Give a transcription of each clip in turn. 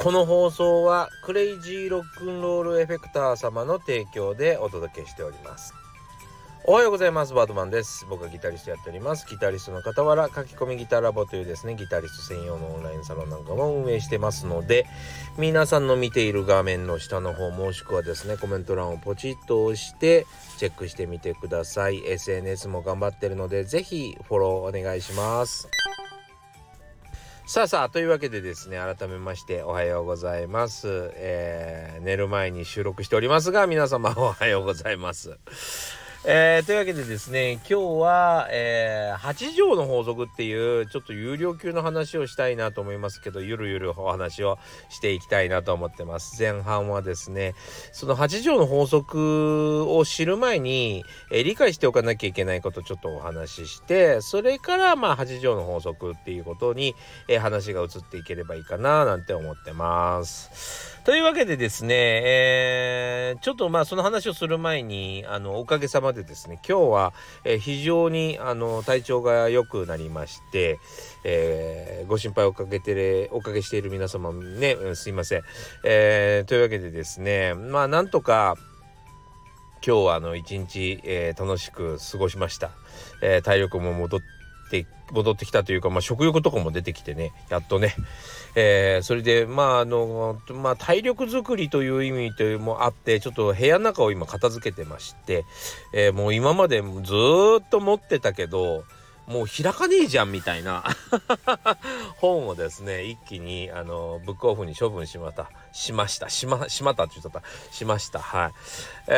この放送はクレイジーロックンロールエフェクター様の提供でお届けしております。おはようございます。バードマンです。僕はギタリストやっております。ギタリストの傍ら書き込みギターラボというですねギタリスト専用のオンラインサロンなんかも運営してますので皆さんの見ている画面の下の方もしくはですねコメント欄をポチッと押してチェックしてみてください。SNS も頑張ってるのでぜひフォローお願いします。さあさあというわけでですね改めましておはようございます、えー、寝る前に収録しておりますが皆様おはようございます。えー、というわけでですね今日は、えー、8条の法則っていうちょっと有料級の話をしたいなと思いますけどゆるゆるお話をしていきたいなと思ってます。前半はですねその8条の法則を知る前に、えー、理解しておかなきゃいけないことちょっとお話ししてそれからまあ8条の法則っていうことに、え、話が移っていければいいかななんて思ってます。というわけでですね、え、ちょっとまあその話をする前にあのおかげさまでですね今日は、え、非常にあの体調が良くなりまして、えー、ご心配をかけておかけしている皆様ね、すいません、えー、というわけでですねまあなんとか今日はあの一日、えー、楽しく過ごしました、え、体力も戻って戻ってきたというか、まあ、食欲とかも出てきてねやっとね、えー、それでまああの、まあ、体力づくりという意味というもあってちょっと部屋の中を今片付けてまして、えー、もう今までずっと持ってたけどもう開かねえじゃんみたいな。本をですね一気にあのブックオフに処分しましたしました。しましまったって言っちゃった。しました。はい。え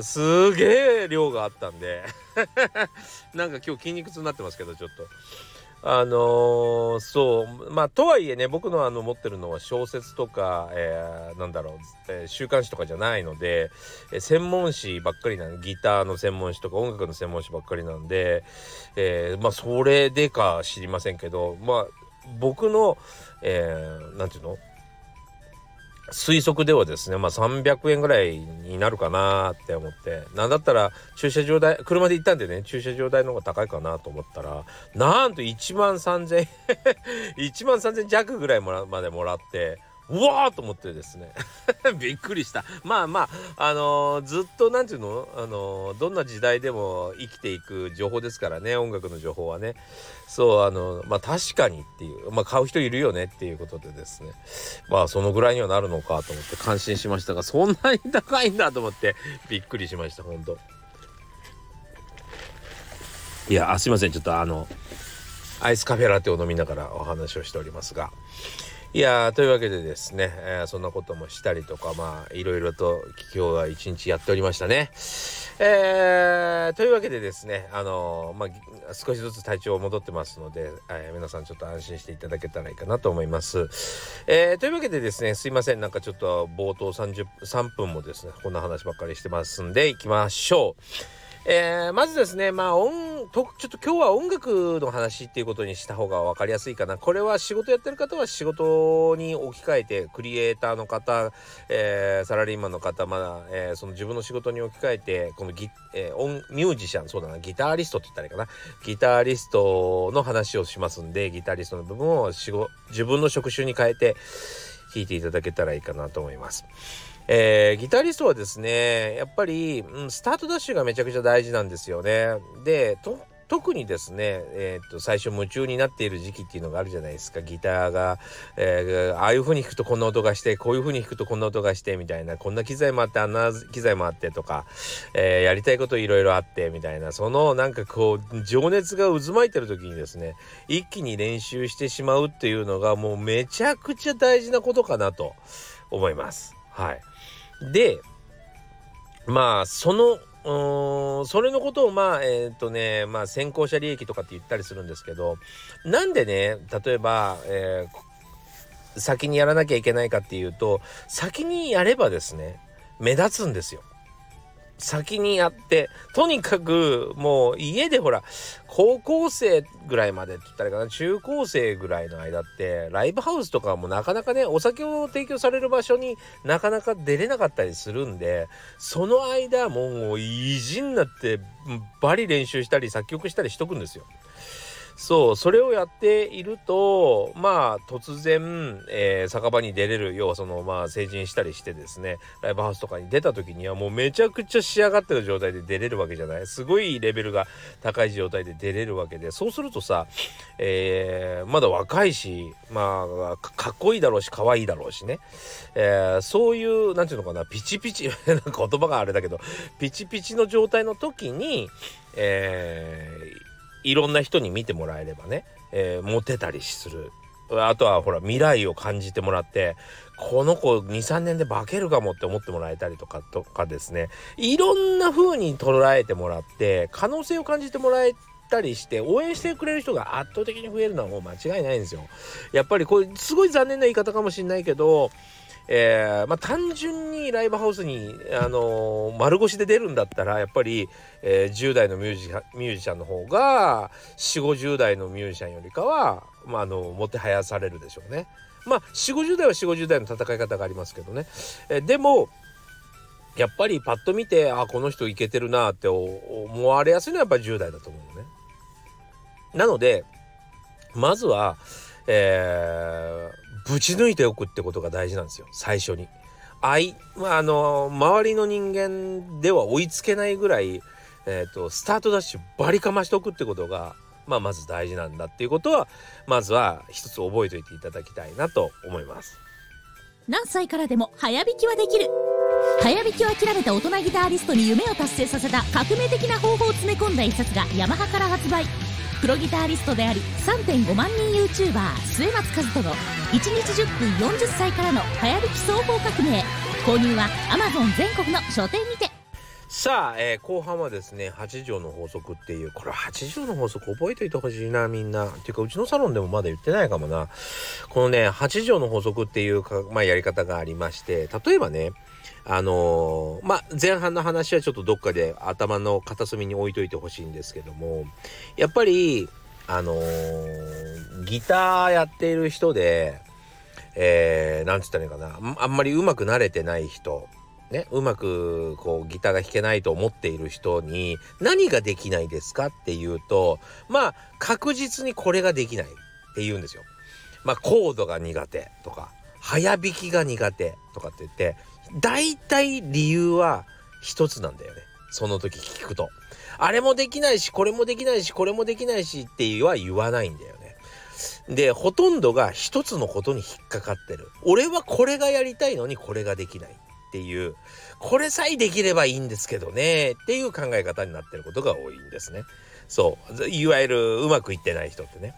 ー、すげえ量があったんで。なんか今日筋肉痛になってますけどちょっと。あのー、そう。まあとはいえね僕のあの持ってるのは小説とか、えー、なんだろう、えー、週刊誌とかじゃないので、えー、専門誌ばっかりなんギターの専門誌とか音楽の専門誌ばっかりなんで、えー、まあそれでか知りませんけどまあ僕の、えー、て言うの？推測ではですねまあ300円ぐらいになるかなって思って。なんだったら駐車場代車で行ったんでね駐車場代の方が高いかなと思ったらなんと1万3000円1万3000弱ぐらいもらまでもらってうわーと思ってですね。びっくりした。まあまああのー、ずっと何て言うの、あのー、どんな時代でも生きていく情報ですからね。音楽の情報はね。そうあのまあ確かにっていう。まあ買う人いるよねっていうことでですね。まあそのぐらいにはなるのかと思って感心しましたがそんなに高いんだと思ってびっくりしました本当。いやすいません。ちょっとあのアイスカフェラテを飲みながらお話をしておりますが。いやというわけでですね、えー、そんなこともしたりとかまあいろいろと今日は一日やっておりましたね。えー、というわけでですねあのー、まあ少しずつ体調戻ってますので、え、皆さんちょっと安心していただけたらいいかなと思います。えー、というわけでですねすいませんなんかちょっと冒頭33分もですねこんな話ばっかりしてますんでいきましょう。えー、まずですねまあ音とちょっと今日は音楽の話っていうことにした方が分かりやすいかなこれは仕事やってる方は仕事に置き換えてクリエイターの方、えー、サラリーマンの方まだ、えー、その自分の仕事に置き換えてこのギ、えー、音ミュージシャンそうだなギタリストって言ったらいいかなギタリストの話をしますんでギタリストの部分を自分の職種に変えて弾いていただけたらいいかなと思います。えー、ギタリストはですねやっぱり、うん、スタートダッシュがめちゃくちゃ大事なんですよね。で特にですね、えー、っと最初夢中になっている時期っていうのがあるじゃないですかギターが、えー、ああいう風に弾くとこんな音がしてこういう風に弾くとこんな音がしてみたいなこんな機材もあってあんな機材もあってとか、えー、やりたいこといろいろあってみたいなそのなんかこう情熱が渦巻いてる時にですね一気に練習してしまうっていうのがもうめちゃくちゃ大事なことかなと思います。はい。でまあそのそれのことをまあえっ、ー、とねまあ先行者利益とかって言ったりするんですけどなんでね例えば、えー、先にやらなきゃいけないかっていうと先にやればですね目立つんですよ。先にやってとにかくもう家でほら高校生ぐらいまでって言ったらいいかな中高生ぐらいの間ってライブハウスとかもなかなかねお酒を提供される場所になかなか出れなかったりするんでその間もう意地になってバリ練習したり作曲したりしとくんですよ。そうそれをやっているとまあ突然、えー、酒場に出れる要はそのまあ成人したりしてですねライブハウスとかに出た時にはもうめちゃくちゃ仕上がってる状態で出れるわけじゃない？すごいレベルが高い状態で出れるわけでそうするとさ、えー、まだ若いしまあかっこいいだろうし可愛いだろうしね、えー、そういう何て言うのかなピチピチ 言葉があれだけどピチピチの状態の時にえーいろんな人に見てもらえればね、えー、モテたりするあとはほら未来を感じてもらってこの子23年で化けるかもって思ってもらえたりとかとかですねいろんな風に捉えてもらって可能性を感じてもらえたりして応援してくれる人が圧倒的に増えるのはもう間違いないんですよ。やっぱりこれすごい残念な言い方かもしれないけどえー、まあ、単純にライブハウスに、あのー、丸腰で出るんだったらやっぱり、えー、10代のミュージミュージシャンの方が4 5 0代のミュージシャンよりかは、まあ、あのもてはやされるでしょうね。まあ4 5 0代は4 5 0代の戦い方がありますけどね。えでもやっぱりパッと見てあこの人いけてるなって思われやすいのはやっぱり10代だと思うのね。なのでまずは、えー、ぶち抜いておくってことが大事なんですよ。最初に。あいまあ、あの周りの人間では追いつけないぐらい、えーと、スタートダッシュバリかましておくってことが、まあ、まず大事なんだっていうことはまずは一つ覚えておいていただきたいなと思います。何歳からでも早弾きはできる。早弾きを諦めた大人ギタリストに夢を達成させた革命的な方法を詰め込んだ一冊がヤマハから発売。プロギタリストであり3.5万人 YouTuber 末松和人の1日10分40歳からの流行りき双方革命購入は Amazon 全国の書店にて。さあ、えー、後半はですね8条の法則っていうこれ8条の法則覚えておいてほしいなみんな。っていうかうちのサロンでもまだ言ってないかもな。このね8条の法則っていうか、まあ、やり方がありまして例えばねあのー、まあ、前半の話はちょっとどっかで頭の片隅に置いといてほしいんですけども、やっぱり、あのー、ギターやっている人で、えー、なんつったらいいかな、あんまりうまくなれてない人、ね、うまくこうギターが弾けないと思っている人に何ができないですかっていうとまあ確実にこれができないって言うんですよ。まあコードが苦手とか早弾きが苦手とかって言って大体理由は一つなんだよね。その時聞くと。あれもできないし、これもできないし、これもできないしっていうは言わないんだよね。で、ほとんどが一つのことに引っかかってる。俺はこれがやりたいのにこれができないっていう、これさえできればいいんですけどねっていう考え方になってることが多いんですね。そう。いわゆるうまくいってない人ってね。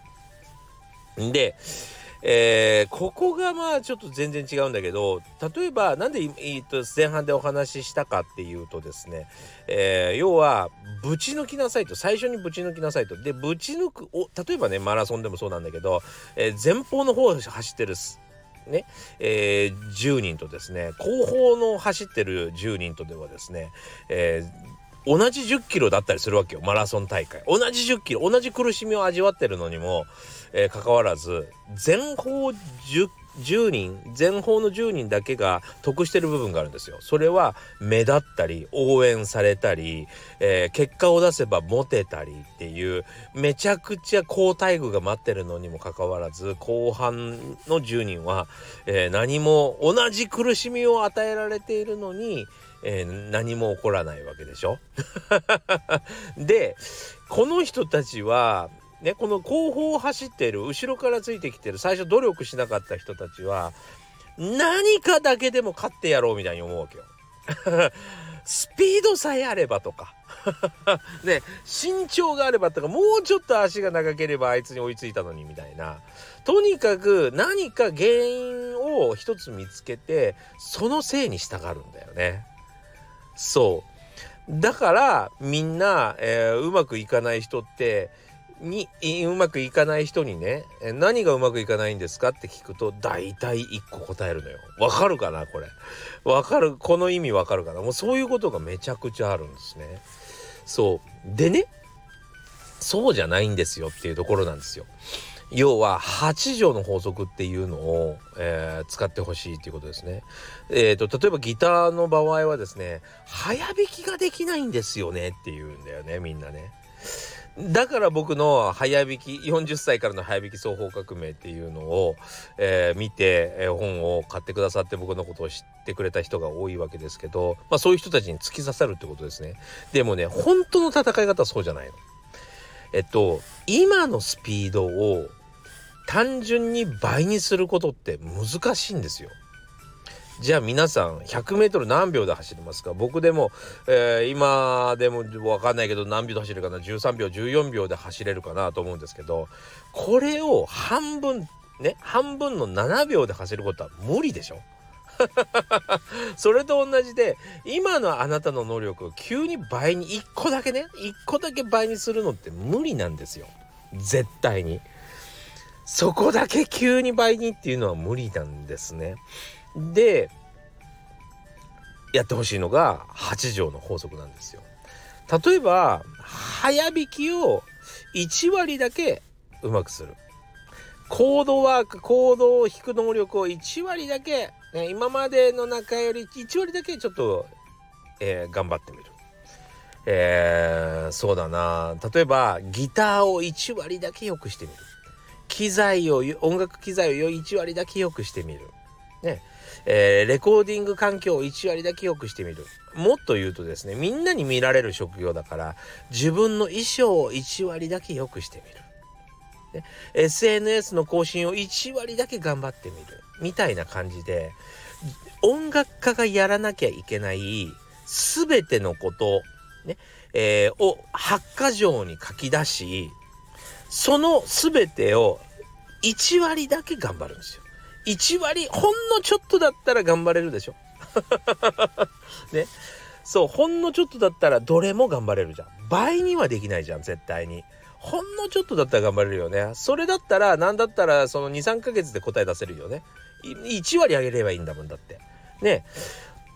で、えー、ここがまあちょっと全然違うんだけど例えばなんで、えー、と前半でお話ししたかっていうとですね、えー、要はぶち抜きなさいと最初にぶち抜きなさいと。でぶち抜くお例えばねマラソンでもそうなんだけど、えー、前方の方を走ってるねえー、10人とですね後方の走ってる10人とではですね、えー同じ10キロだったりするわけよマラソン大会。同じ10キロ同じ苦しみを味わってるのにもえー、関わらず前方 10, 10人前方の10人だけが得してる部分があるんですよ。それは目立ったり応援されたり、えー、結果を出せばモテたりっていうめちゃくちゃ好待遇が待ってるのにもかかわらず後半の10人は、えー、何も同じ苦しみを与えられているのにえー、何も起こらないわけでしょ でこの人たちはね、この後方を走ってる後ろからついてきてる最初努力しなかった人たちは何かだけでも勝ってやろうみたいに思うわけよ。スピードさえあればとか ね身長があればとかもうちょっと足が長ければあいつに追いついたのにみたいなとにかく何か原因を一つ見つけてそのせいにしたがるんだよね。そうだからみんな、えー、うまくいかない人ってにうまくいかない人にね何がうまくいかないんですかって聞くと大体1個答えるのよ。わかるかなこれ。わかるこの意味わかるかなもうそういうことがめちゃくちゃあるんですね。そう。でねそうじゃないんですよっていうところなんですよ。要は8条の法則っていうのを、えー、使ってほしいっていうことですね。えっ、ー、と例えばギターの場合はですね早弾きができないんですよねって言うんだよねみんなね。だから僕の早引き40歳からの早引き双方革命っていうのを、えー、見て、えー、本を買ってくださって僕のことを知ってくれた人が多いわけですけど、まあ、そういう人たちに突き刺さるってことですね。でもね本当の戦い方はそうじゃないの。えっと今のスピードを単純に倍にすることって難しいんですよ。じゃあ皆さん 100m 何秒で走りますか？僕でも、えー、今でも分かんないけど何秒で走るかな？13秒14秒で走れるかなと思うんですけどこれを半分ね半分の7秒で走ることは無理でしょ？それと同じで今のあなたの能力を急に倍に1個だけね1個だけ倍にするのって無理なんですよ。絶対に。そこだけ急に倍にっていうのは無理なんですね。でやってほしいのが8条の法則なんですよ。例えば早引きを1割だけうまくする。コードワークコードを引く能力を1割だけ、ね、今までの中より1割だけちょっと、えー、頑張ってみる。えー、そうだな例えばギターを1割だけ良くしてみる。機材を音楽機材を1割だけ良くしてみる。ねえー、レコーディング環境を1割だけ良くしてみる。もっと言うとですね、みんなに見られる職業だから、自分の衣装を1割だけ良くしてみる。ね、SNS の更新を1割だけ頑張ってみる。みたいな感じで、音楽家がやらなきゃいけない全てのこと、ね、えー、を8か条に書き出し、その全てを1割だけ頑張るんですよ。1割ほんのちょっとだったら頑張れるでしょ。ね。そうほんのちょっとだったらどれも頑張れるじゃん。倍にはできないじゃん絶対に。ほんのちょっとだったら頑張れるよね。それだったら何だったらその23ヶ月で答え出せるよね。1割上げればいいんだもんだって。ね。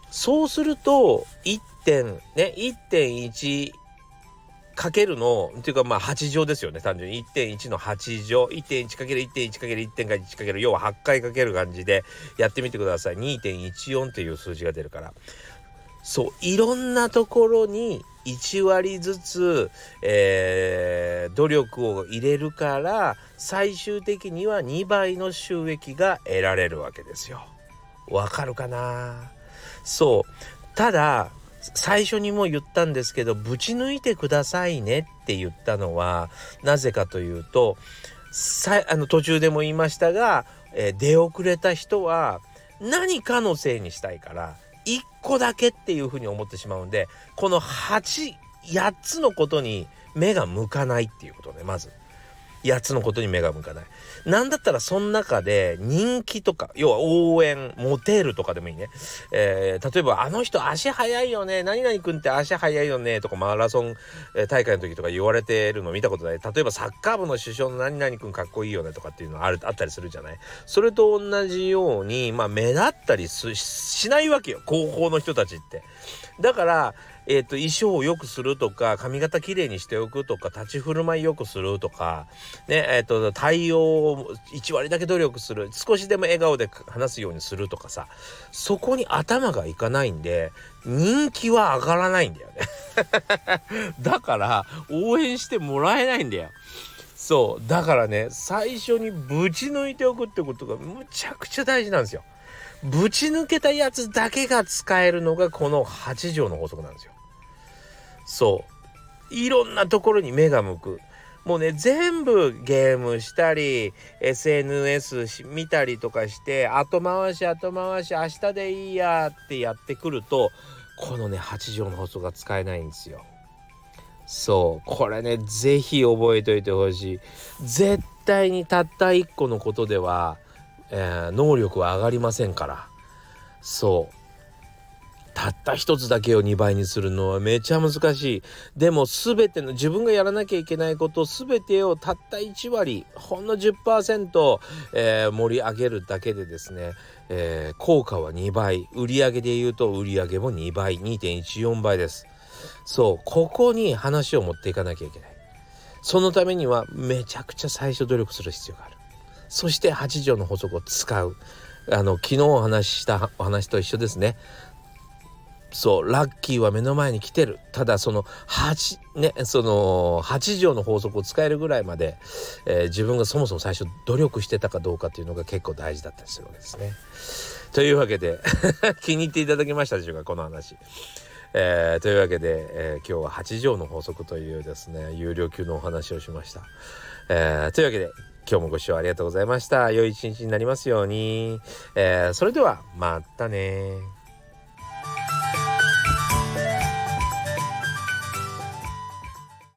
そうすると1点ね1.1かけるのっていうかまあ8乗ですよね。単純に。1.1の8乗。1.1×1.1×1.1 かける要は8回かける感じでやってみてください。2.14っていう数字が出るから。そういろんなところに1割ずつ、えー、努力を入れるから最終的には2倍の収益が得られるわけですよ。わかるかな？そう。ただ最初にも言ったんですけどぶち抜いてくださいねって言ったのはなぜかというとさあの途中でも言いましたが、えー、出遅れた人は何かのせいにしたいから1個だけっていうふうに思ってしまうんでこの88つのことに目が向かないっていうことねまず。8つのことに目が向かない。なんだったらその中で人気とか、要は応援、モテるとかでもいいね。えー、例えばあの人足速いよね、何々君って足速いよね、とかマラソン大会の時とか言われてるの見たことない。例えばサッカー部の首相の何々君かっこいいよねとかっていうのあるあったりするじゃない。それと同じように、まあ目立ったりしないわけよ、高校の人たちって。だから、えーと、衣装を良くするとか髪型きれいにしておくとか立ち振る舞い良くするとか、ねえーと、対応を1割だけ努力する少しでも笑顔で話すようにするとかさそこに頭がいかないんで人気は上がらないんだよね だから応援してもらえないんだよ。そうだからね最初にぶち抜いておくってことがむちゃくちゃ大事なんですよ。ぶち抜けたやつだけが使えるのがこの8条の法則なんですよ。そう。いろんなところに目が向く。もうね全部ゲームしたり SNS 見たりとかして後回し後回し明日でいいやってやってくるとこのね8条の法則が使えないんですよ。そう。これね是非覚えておいてほしい。絶対にたった1個のことでは、えー、能力は上がりませんから。そう。たった一つだけを2倍にするのはめちゃ難しい。でも全ての自分がやらなきゃいけないこと全てをたった1割ほんの10%、えー、盛り上げるだけでですね、えー、効果は2倍。売上で言うと売り上げも2倍。2.14倍です。そう。ここに話を持っていかなきゃいけない。そのためにはめちゃくちゃ最初努力する必要がある。そして8条の法則を使う。あの昨日お話ししたお話と一緒ですね。そうラッキーは目の前に来てるただその8ねその8条の法則を使えるぐらいまで、えー、自分がそもそも最初努力してたかどうかっていうのが結構大事だったりするわけですね。というわけで 気に入っていただけましたでしょうかこの話。えー、というわけで、えー、今日は8条の法則というですね有料級のお話をしました。えー、というわけで今日もご視聴ありがとうございました。良い一日になりますように。え、それではまたね